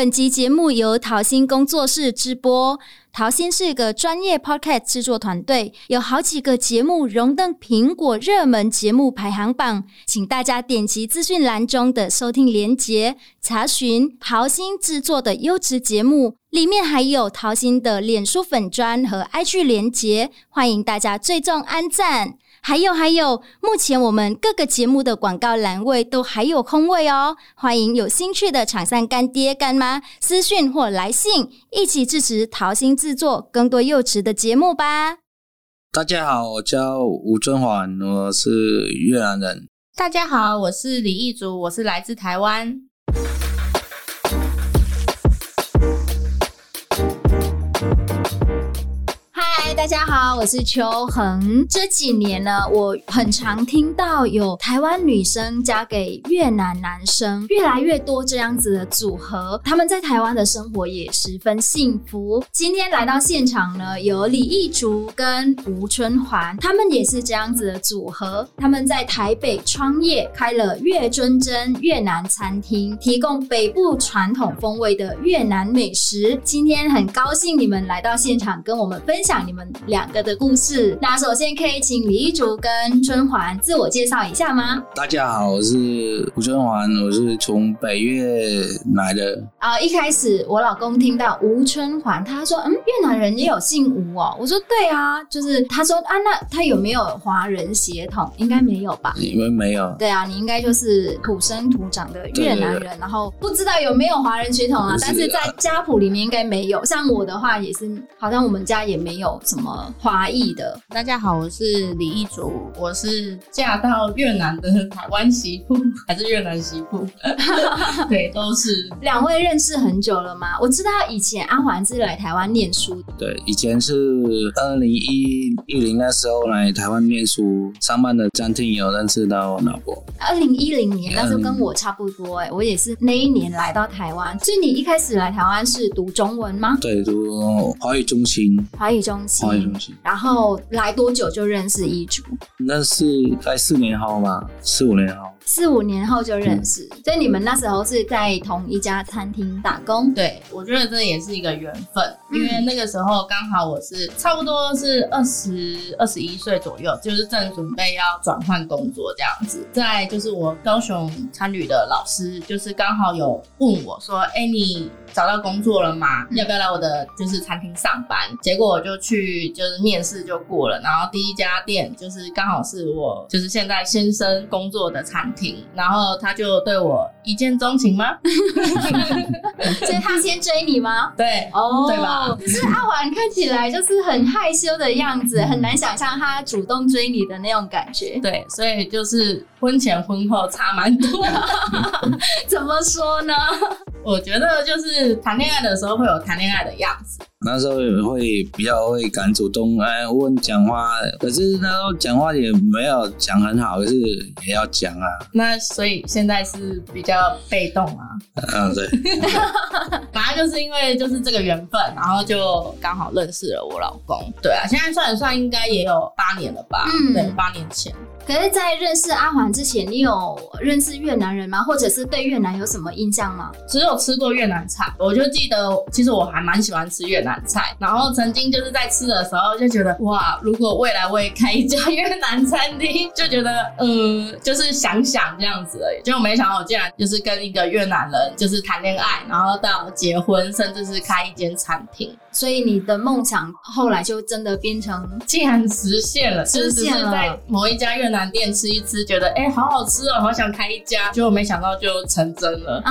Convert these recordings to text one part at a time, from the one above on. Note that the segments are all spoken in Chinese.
本集节目由桃心工作室直播。桃心是个专业 Podcast 制作团队，有好几个节目荣登苹果热门节目排行榜，请大家点击资讯栏中的收听连结，查询桃心制作的优质节目。里面还有桃心的脸书粉砖和 IG 连结，欢迎大家追踪安赞。还有还有，目前我们各个节目的广告栏位都还有空位哦，欢迎有兴趣的厂商干爹干妈私讯或来信，一起支持桃心制作更多优质的节目吧。大家好，我叫吴尊环，我是越南人。大家好，我是李义竹，我是来自台湾。大家好，我是秋恒。这几年呢，我很常听到有台湾女生嫁给越南男生，越来越多这样子的组合。他们在台湾的生活也十分幸福。今天来到现场呢，有李艺竹跟吴春环，他们也是这样子的组合。他们在台北创业，开了越尊珍越南餐厅，提供北部传统风味的越南美食。今天很高兴你们来到现场，跟我们分享你们。两个的故事。那首先可以请李一竹跟春环自我介绍一下吗？大家好，我是吴春环，我是从北越来的。啊、呃，一开始我老公听到吴春环，他说：“嗯，越南人也有姓吴哦。”我说：“对啊，就是他说啊，那他有没有华人血统？应该没有吧？你们没有。对啊，你应该就是土生土长的越南人，然后不知道有没有华人血统啊？但是在家谱里面应该没有。像我的话也是，好像我们家也没有什么。什么华裔的？大家好，我是李一竹，我是嫁到越南的台湾媳妇，还是越南媳妇？对，都是。两位认识很久了吗？我知道以前阿环是来台湾念书的。对，以前是二零一一零那时候来台湾念书，上班的餐厅有认识到我老婆。二零一零年，那时候跟我差不多哎、欸，我也是那一年来到台湾。所以你一开始来台湾是读中文吗？对，读华语中心。华语中心。然后来多久就认识医嘱？那是在四年后吧，四五年后。四五年后就认识，嗯，所以你们那时候是在同一家餐厅打工。对，我觉得这也是一个缘分，嗯，因为那个时候刚好我是差不多是二十二十一岁左右，就是正准备要转换工作这样子。在就是我高雄参旅的老师，就是刚好有问我说：“哎，你找到工作了吗？要不要来我的就是餐厅上班？”结果我就去就是面试就过了，然后第一家店就是刚好是我就是现在先生工作的餐厅。然后他就对我一见钟情吗？所以他先追你吗？对，哦、oh，对吧？可是阿婉看起来就是很害羞的样子，很难想象他主动追你的那种感觉。对，所以就是婚前婚后差蛮多。怎么说呢？我觉得就是谈恋爱的时候会有谈恋爱的样子。那时候也会比较会敢主动哎问讲话，可是那时候讲话也没有讲很好，可是也要讲啊。那所以现在是比较被动啊。嗯，对。反正就是因为就是这个缘分，然后就刚好认识了我老公。对啊，现在算一算应该也有八年了吧？嗯，对，八年前。可是，在认识阿环之前，你有认识越南人吗？或者是对越南有什么印象吗？只有吃过越南菜，我就记得，其实我还蛮喜欢吃越南菜。然后曾经就是在吃的时候就觉得，哇，如果未来我也开一家越南餐厅，就觉得，嗯，就是想想这样子而已。结果没想到，我竟然就是跟一个越南人就是谈恋爱，然后到结婚，甚至是开一间餐厅。所以你的梦想后来就真的变成，竟然实现了，实现了。在某一家越南店吃一吃，觉得哎、欸，好好吃哦，好想开一家，结果没想到就成真了。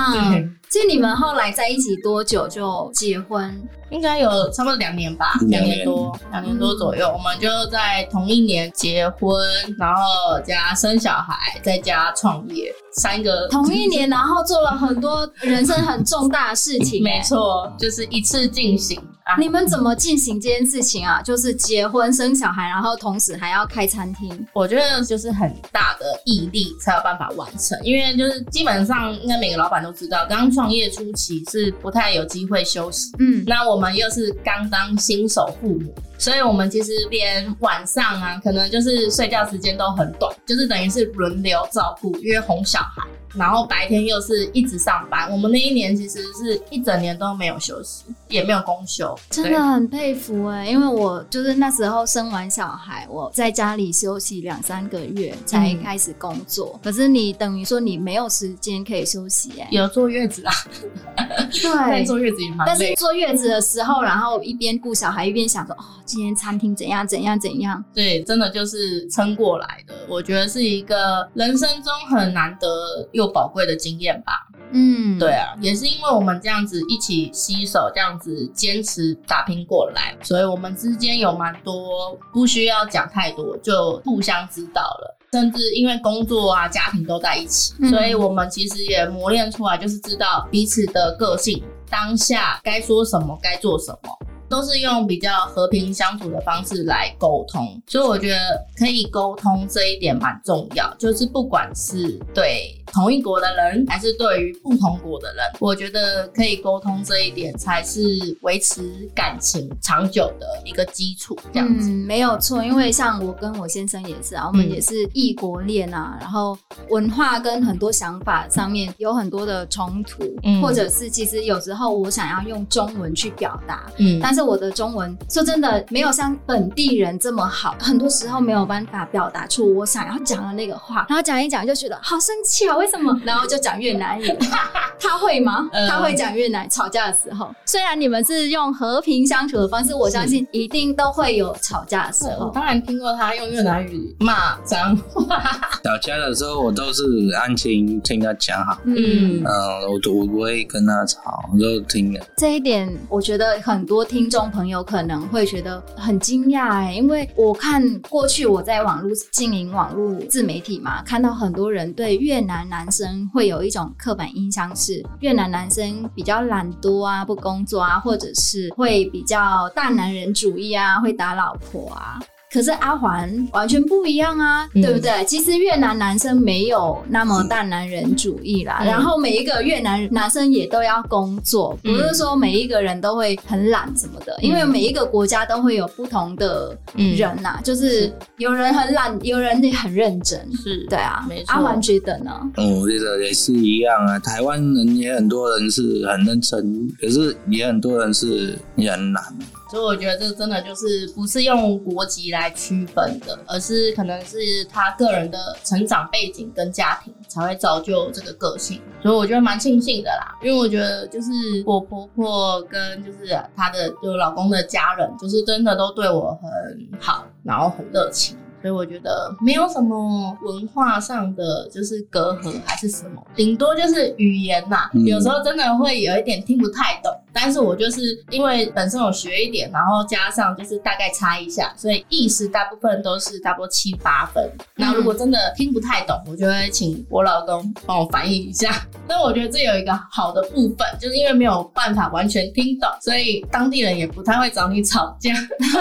所以你们后来在一起多久就结婚？应该有差不多两年吧，两年多，两年多左右，嗯。我们就在同一年结婚，然后加生小孩，再加创业，三个同一年，然后做了很多人生很重大的事情。没错，就是一次进行。你们怎么进行这件事情啊？就是结婚生小孩，然后同时还要开餐厅。我觉得就是很大的毅力才有办法完成，因为就是基本上应该每个老板都知道，刚创业初期是不太有机会休息。嗯，那我们又是刚当新手父母，所以我们其实连晚上啊，可能就是睡觉时间都很短，就是等于是轮流照顾，因为哄小孩。然后白天又是一直上班。我们那一年其实是一整年都没有休息，也没有公休，真的很佩服哎、欸。因为我就是那时候生完小孩，我在家里休息两三个月才开始工作。嗯、可是你等于说你没有时间可以休息哎、欸，有坐月子啊？对，坐月子也蛮累。但是坐月子的时候，然后一边顾小孩一边想说，哦，今天餐厅怎样怎样怎样？对，真的就是撑过来的。我觉得是一个人生中很难得又宝贵的经验吧。嗯，对啊，也是因为我们这样子一起携手，这样子坚持打拼过来，所以我们之间有蛮多不需要讲太多，就互相知道了。甚至因为工作啊、家庭都在一起，嗯、所以我们其实也磨练出来，就是知道彼此的个性，当下该说什么，该做什么。都是用比较和平相处的方式来沟通，所以我觉得可以沟通这一点蛮重要。就是不管是对同一国的人，还是对于不同国的人，我觉得可以沟通这一点才是维持感情长久的一个基础。这样子，嗯，没有错。因为像我跟我先生也是啊，我们也是异国恋啊，然后文化跟很多想法上面有很多的冲突，嗯，或者是其实有时候我想要用中文去表达，嗯，但是。我的中文说真的没有像本地人这么好，很多时候没有办法表达出我想要讲的那个话，然后讲一讲就觉得好生气啊，为什么？然后就讲越南语，他会吗？他会讲越南吵架的时候，虽然你们是用和平相处的方式，我相信一定都会有吵架的时候。我当然听过他用越南语骂脏话，吵架的时候我都是安静听他讲好，嗯嗯，我都我不会跟他吵，我就听了。这一点我觉得很多。听众朋友可能会觉得很惊讶哎，因为我看过去我在网络经营网络自媒体嘛，看到很多人对越南男生会有一种刻板印象，是越南男生比较懒惰啊，不工作啊，或者是会比较大男人主义啊，会打老婆啊。可是阿环完全不一样啊，嗯、对不对？其实越南男生没有那么大男人主义啦，嗯、然后每一个越南男生也都要工作，嗯、不是说每一个人都会很懒什么的，嗯、因为每一个国家都会有不同的人呐、啊，嗯、就是有人很懒，有人也很认真，是对啊。没错。阿环觉得呢？我觉得也是一样啊。台湾人也很多人是很认真，可是也很多人是也很懒。所以我觉得这真的就是不是用国籍来区分的，而是可能是他个人的成长背景跟家庭才会造就这个个性。所以我觉得蛮庆幸的啦，因为我觉得就是我婆婆跟就是她的就老公的家人，就是真的都对我很好，然后很热情。所以我觉得没有什么文化上的就是隔阂还是什么，顶多就是语言呐、啊，有时候真的会有一点听不太懂。但是我就是因为本身有学一点，然后加上就是大概猜一下，所以意思大部分都是差不多七八分。那如果真的听不太懂，我就会请我老公帮我翻译一下。但我觉得这有一个好的部分，就是因为没有办法完全听懂，所以当地人也不太会找你吵架，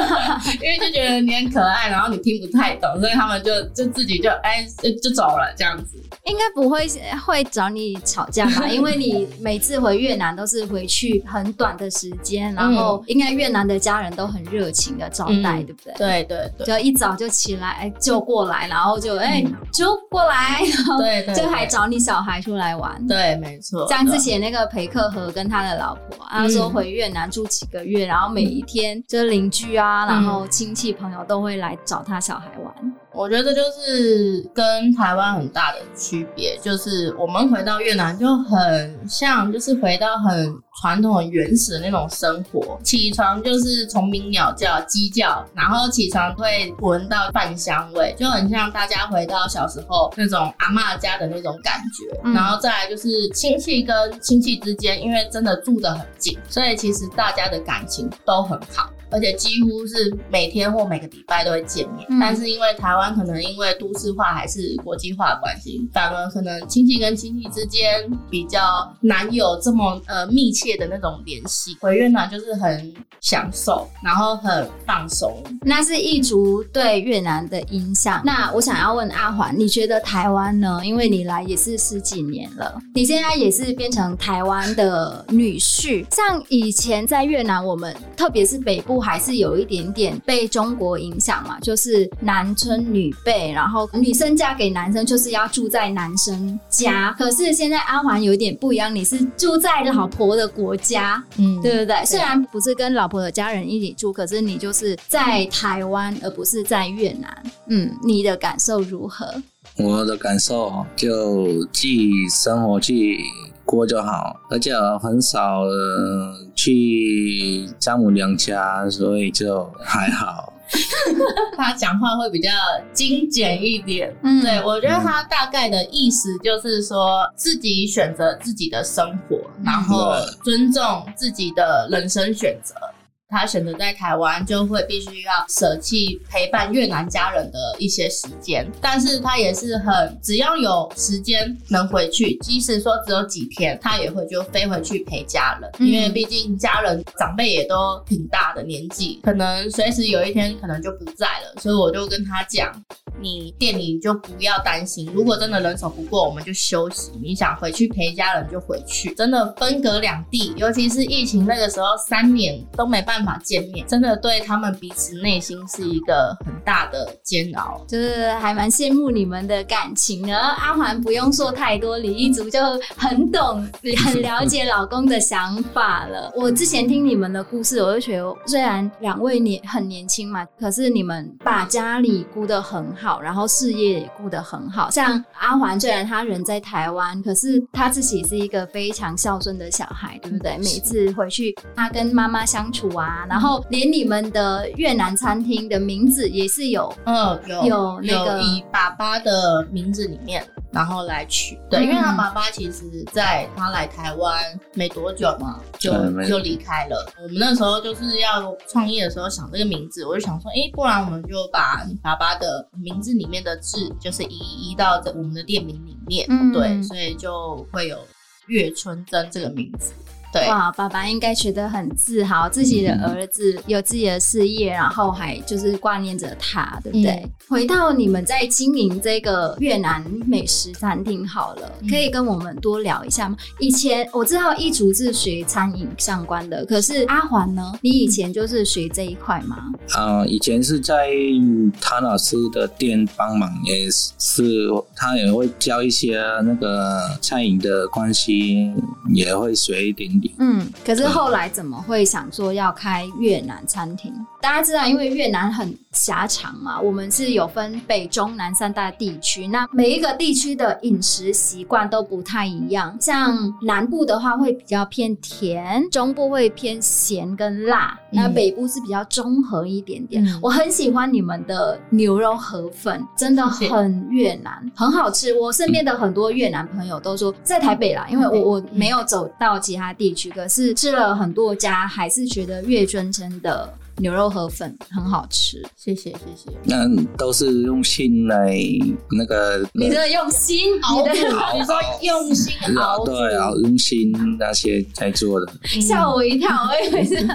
因为就觉得你很可爱，然后你听不太懂，所以他们就就自己就哎就，就走了这样子。应该不会会找你吵架吧？因为你每次回越南都是回去很短的时间，然后应该越南的家人都很热情的招待，嗯、对不对？对对对，就一早就起来就过来，然后就哎、嗯、就过来，对对，就还找你小孩出来玩。对，没错。像之前那个裴克和跟他的老婆，他说回越南住几个月，然后每一天就是邻居啊，然后亲戚朋友都会来找他小孩玩。我觉得就是跟台湾很大的区别，就是我们回到越南就很像，就是回到很传统、很原始的那种生活。起床就是虫鸣鸟叫、鸡叫，然后起床会闻到饭香味，就很像大家回到小时候那种阿嬷家的那种感觉。嗯、然后再来就是亲戚跟亲戚之间，因为真的住得很近，所以其实大家的感情都很好。而且几乎是每天或每个礼拜都会见面，嗯、但是因为台湾可能因为都市化还是国际化的关系，反而可能亲戚跟亲戚之间比较难有这么呃密切的那种联系。回越南就是很享受，然后很放松。那是异族对越南的影响。那我想要问阿环，你觉得台湾呢？因为你来也是十几年了，你现在也是变成台湾的女婿。像以前在越南，我们特别是北部。部还是有一点点被中国影响嘛，就是男尊女卑，然后女生嫁给男生就是要住在男生家。可是现在阿环有点不一样，你是住在老婆的国家，嗯，对不对？虽然不是跟老婆的家人一起住，可是你就是在台湾，而不是在越南。嗯，你的感受如何？我的感受就既生活去过就好，而且很少去丈母娘家，所以就还好。他讲话会比较精简一点，嗯，对，我觉得他大概的意思就是说自己选择自己的生活，嗯，然后尊重自己的人生选择。他选择在台湾，就会必须要舍弃陪伴越南家人的一些时间，但是他也是很只要有时间能回去，即使说只有几天，他也会就飞回去陪家人，因为毕竟家人长辈也都挺大的年纪，可能随时有一天可能就不在了，所以我就跟他讲，你店里就不要担心，如果真的人手不够，我们就休息，你想回去陪家人就回去，真的分隔两地，尤其是疫情那个时候，三年都没办法。见面，真的对他们彼此内心是一个很大的煎熬，就是还蛮羡慕你们的感情呢。阿环不用说太多，李一竹就很懂、很了解老公的想法了。我之前听你们的故事，我就觉得，虽然两位年很年轻嘛，可是你们把家里顾得很好，然后事业也顾得很好。像阿环，虽然他人在台湾，可是他自己是一个非常孝顺的小孩，对不对？每次回去，他跟妈妈相处啊。然后连你们的越南餐厅的名字也是有，嗯，有有那个有以爸爸的名字里面，然后来取。对，因为他爸爸其实在他来台湾没多久嘛，就就离开了。我们那时候就是要创业的时候想这个名字，我就想说，哎，不然我们就把你爸爸的名字里面的字，就是移移到这我们的店名里面。嗯，对，所以就会有月春珍这个名字。对哇，爸爸应该觉得很自豪，自己的儿子有自己的事业，然后还就是挂念着他，对不对？嗯、回到你们在经营这个越南美食餐厅好了，可以跟我们多聊一下吗？以前我知道一竹是学餐饮相关的，可是阿环呢？你以前就是学这一块吗？啊、呃，以前是在谭老师的店帮忙，也是他也会教一些那个餐饮的关系，也会学一点。嗯，可是后来怎么会想说要开越南餐厅？大家知道，因为越南很狭长嘛，我们是有分北中南三大地区，那每一个地区的饮食习惯都不太一样。像南部的话会比较偏甜，中部会偏咸跟辣，那北部是比较中和一点点。嗯、我很喜欢你们的牛肉河粉，真的很越南，很好吃。我身边的很多越南朋友都说，在台北啦，因为我我没有走到其他地曲，可是吃了很多家，还是觉得越春珍的。牛肉河粉很好吃，谢谢谢谢。那都是用心来那个，你的用心熬的，你说用心熬，对，熬用心那些在做的，吓我一跳，我以为是，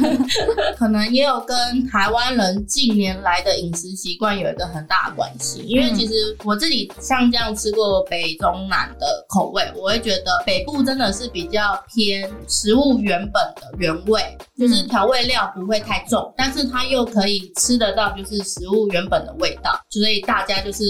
可能也有跟台湾人近年来的饮食习惯有一个很大的关系。因为其实我自己像这样吃过北中南的口味，我会觉得北部真的是比较偏食物原本的原味，就是调味料不会太。重，但是它又可以吃得到，就是食物原本的味道，所以大家就是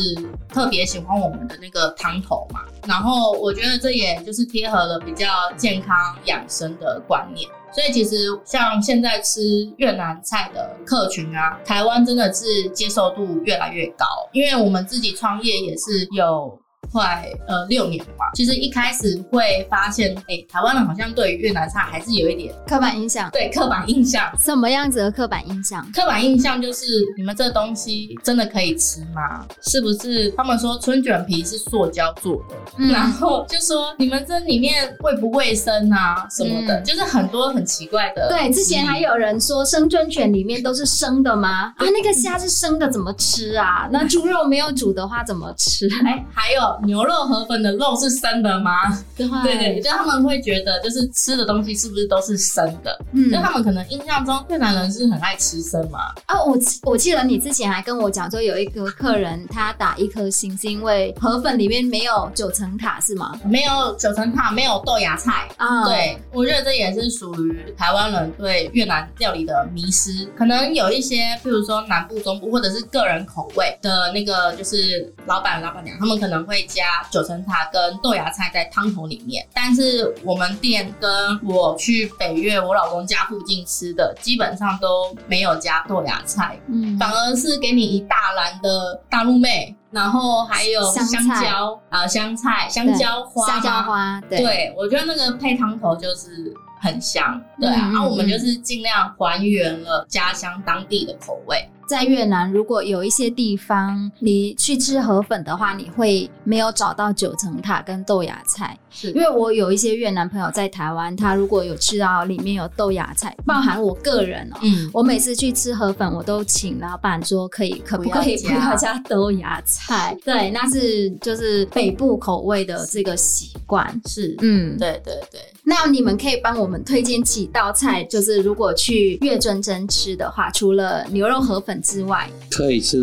特别喜欢我们的那个汤头嘛。然后我觉得这也就是贴合了比较健康养生的观念。所以其实像现在吃越南菜的客群啊，台湾真的是接受度越来越高，因为我们自己创业也是有。快呃六年了吧。其实一开始会发现，哎、欸，台湾人好像对于越南菜还是有一点刻板印象。对，刻板印象。什么样子的刻板印象？刻板印象就是你们这东西真的可以吃吗？是不是？他们说春卷皮是塑胶做的，嗯、然后就说你们这里面卫不卫生啊什么的，嗯、就是很多很奇怪的。对，之前还有人说生春卷里面都是生的吗？啊，那个虾是生的怎么吃啊？那猪肉没有煮的话怎么吃？哎、欸，还有。道牛肉河粉的肉是生的吗？对对对，就他们会觉得就是吃的东西是不是都是生的？嗯，就他们可能印象中越南人是很爱吃生嘛。啊，我我记得你之前还跟我讲说有一个客人他打一颗星是因为河粉里面没有九层塔是吗？没有九层塔，没有豆芽菜啊。对，我觉得这也是属于台湾人对越南料理的迷失，可能有一些，譬如说南部、中部或者是个人口味的那个，就是老板、老板娘他们可能会加九层塔跟豆芽菜在汤头里面，但是我们店跟我去北岳我老公家附近吃的，基本上都没有加豆芽菜，嗯，反而是给你一大篮的大陆妹。然后还有香蕉啊，香菜、香蕉花、香蕉花，对，对我觉得那个配汤头就是很香，对啊，然后我们就是尽量还原了家乡当地的口味。在越南，如果有一些地方你去吃河粉的话，你会没有找到九层塔跟豆芽菜。是，因为我有一些越南朋友在台湾，他如果有吃到里面有豆芽菜，包含我个人哦、喔，嗯，我每次去吃河粉，我都请老板说可以可不可以不要加豆芽菜？对，那是就是北部口味的这个习惯。是，嗯，对对对。那你们可以帮我们推荐几道菜，就是如果去越真真吃的话，除了牛肉河粉之外，可以吃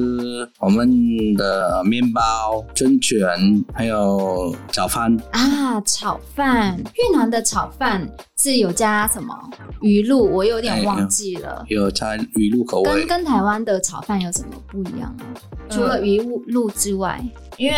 我们的面包、春卷，还有炒饭啊，炒饭。越南的炒饭是有加什么鱼露？我有点忘记了。有，有加鱼露口味。跟跟台湾的炒饭有什么不一样吗？除了鱼露之外。因为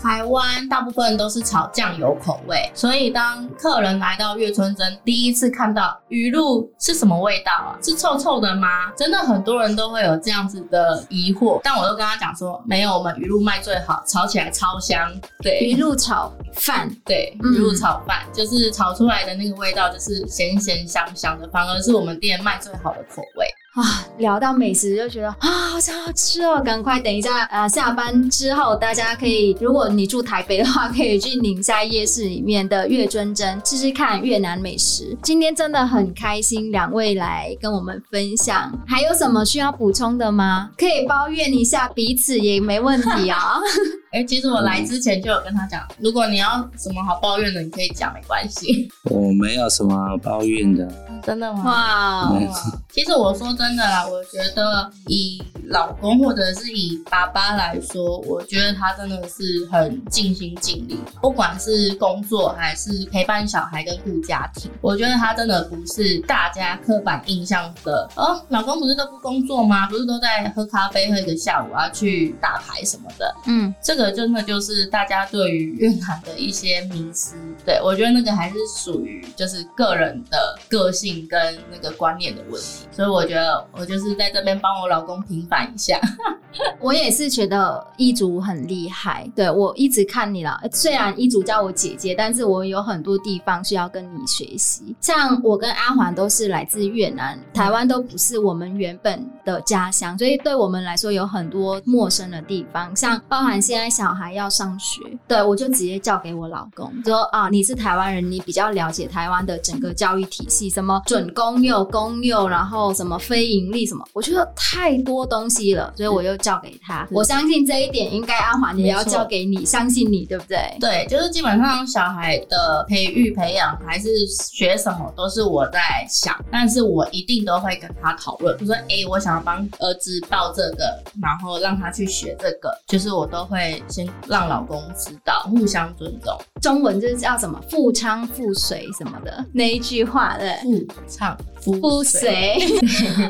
台湾大部分都是炒酱油口味，所以当客人来到越尊珍，第一次看到鱼露是什么味道啊？是臭臭的吗？真的很多人都会有这样子的疑惑，但我都跟他讲说，没有，我们鱼露卖最好，炒起来超香。对，鱼露炒饭，对，鱼露炒饭、嗯、就是炒出来的那个味道是咸咸香香的，反而是我们店卖最好的口味。啊，聊到美食就觉得啊，好想好吃哦！赶快等一下，呃，下班之后大家可以，如果你住台北的话，可以去宁夏夜市里面的越尊珍试试看越南美食。今天真的很开心，两位来跟我们分享，还有什么需要补充的吗？可以抱怨一下彼此也没问题啊。哎、欸，其实我来之前就有跟他讲，如果你要什么好抱怨的，你可以讲，没关系。我没有什么好抱怨的。真的吗？哇、wow. 其实我说真的啦，我觉得以老公或者是以爸爸来说，我觉得他真的是很尽心尽力，不管是工作还是陪伴小孩跟顾家庭，我觉得他真的不是大家刻板印象的哦。老公不是都不工作吗？不是都在喝咖啡喝一个下午啊，去打牌什么的？嗯，这个真的就是大家对于越南的一些迷思。对，我觉得那个还是属于就是个人的个性。跟那个观念的问题，所以我觉得我就是在这边帮我老公平反一下。我也是觉得一竹很厉害，对，我一直看你了。虽然一竹叫我姐姐，但是我有很多地方需要跟你学习。像我跟阿环都是来自越南，台湾都不是我们原本的家乡，所以对我们来说有很多陌生的地方。像包含现在小孩要上学，对，我就直接交给我老公，说啊，你是台湾人，你比较了解台湾的整个教育体系，什么准公幼、公幼，然后什么非盈利什么，我觉得太多东西了，所以我又交给他。我相信这一点应该阿华也要交给你，相信你，对不对？对，就是基本上小孩的培育培养还是学什么都是我在想，但是我一定都会跟他讨论，就说哎，我想要帮儿子报这个，然后让他去学这个，就是我都会先让老公知道，互相尊重。中文就是叫什么“富昌富水”什么的那一句话，对，妇昌妇随。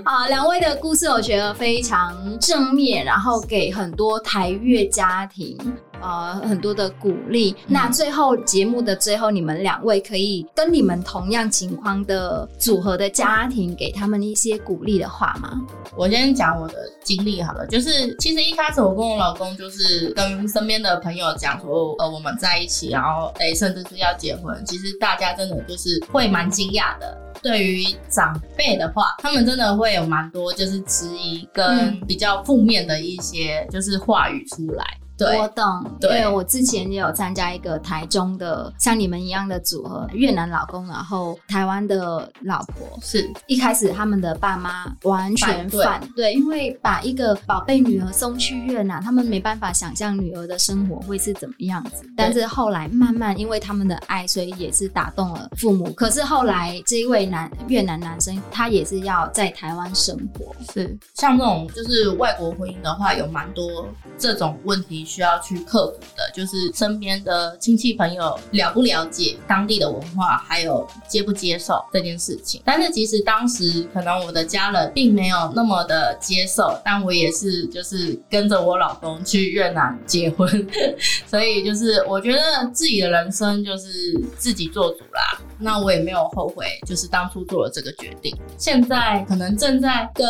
啊，两位的故事我觉得非常正面，然后给很多台越家庭。呃，很多的鼓励。嗯。那最后节目的最后，你们两位可以跟你们同样情况的组合的家庭，给他们一些鼓励的话吗？我先讲我的经历好了，就是其实一开始我跟我老公就是跟身边的朋友讲说，呃，我们在一起，然后哎，甚至是要结婚。其实大家真的就是会蛮惊讶的。对于长辈的话，他们真的会有蛮多就是质疑跟比较负面的一些就是话语出来。对，我懂。对，因为我之前也有参加一个台中的像你们一样的组合，越南老公，然后台湾的老婆。是一开始他们的爸妈完全反对，因为把一个宝贝女儿送去越南，他们没办法想象女儿的生活会是怎么样子。但是后来慢慢因为他们的爱，所以也是打动了父母。可是后来这一位男越南男生，他也是要在台湾生活。是像这种就是外国婚姻的话，有蛮多这种问题需要去克服的，就是身边的亲戚朋友了不了解当地的文化，还有接不接受这件事情。但是即使当时可能我的家人并没有那么的接受，但我也是就是跟着我老公去越南结婚，所以就是我觉得自己的人生就是自己做主啦。那我也没有后悔，就是当初做了这个决定。现在可能正在跟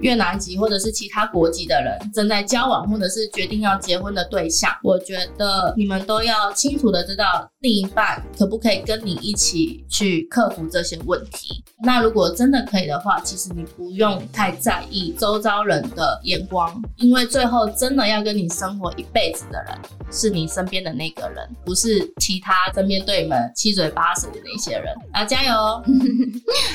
越南籍或者是其他国籍的人正在交往，或者是决定要结婚的对象，我觉得你们都要清楚的知道另一半可不可以跟你一起去克服这些问题。那如果真的可以的话，其实你不用太在意周遭人的眼光，因为最后真的要跟你生活一辈子的人是你身边的那个人，不是其他身边对你们七嘴八舌的那些人。啊，加油！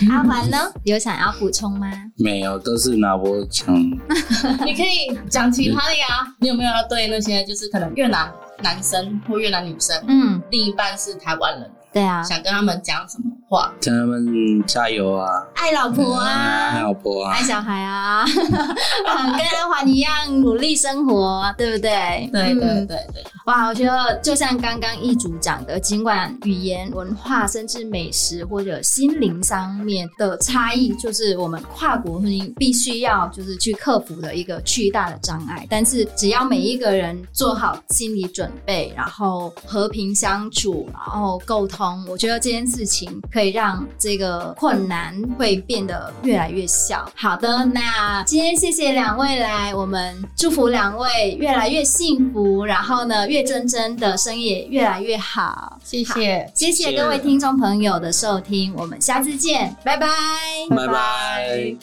阿环呢？有想要补充吗？没有，都是拿我讲。你可以讲其他的呀。你有没有要对那些就是可能越南男生或越南女生，嗯，另一半是台湾人？对啊，想跟他们讲什么话？跟他们加油啊！爱老婆啊！爱老婆啊！爱小孩啊！跟阿环一样努力生活，对不对？对对对对。哇，我觉得就像刚刚一组讲的，尽管语言、文化，甚至美食或者心灵上面的差异，就是我们跨国婚姻必须要就是去克服的一个巨大的障碍。但是只要每一个人做好心理准备，然后和平相处，然后沟通。我觉得这件事情可以让这个困难会变得越来越小。好的，那今天谢谢两位来，我们祝福两位越来越幸福，然后呢，岳真真的生意也越来越好。谢谢，谢谢各位听众朋友的收听，我们下次见，拜拜，拜拜。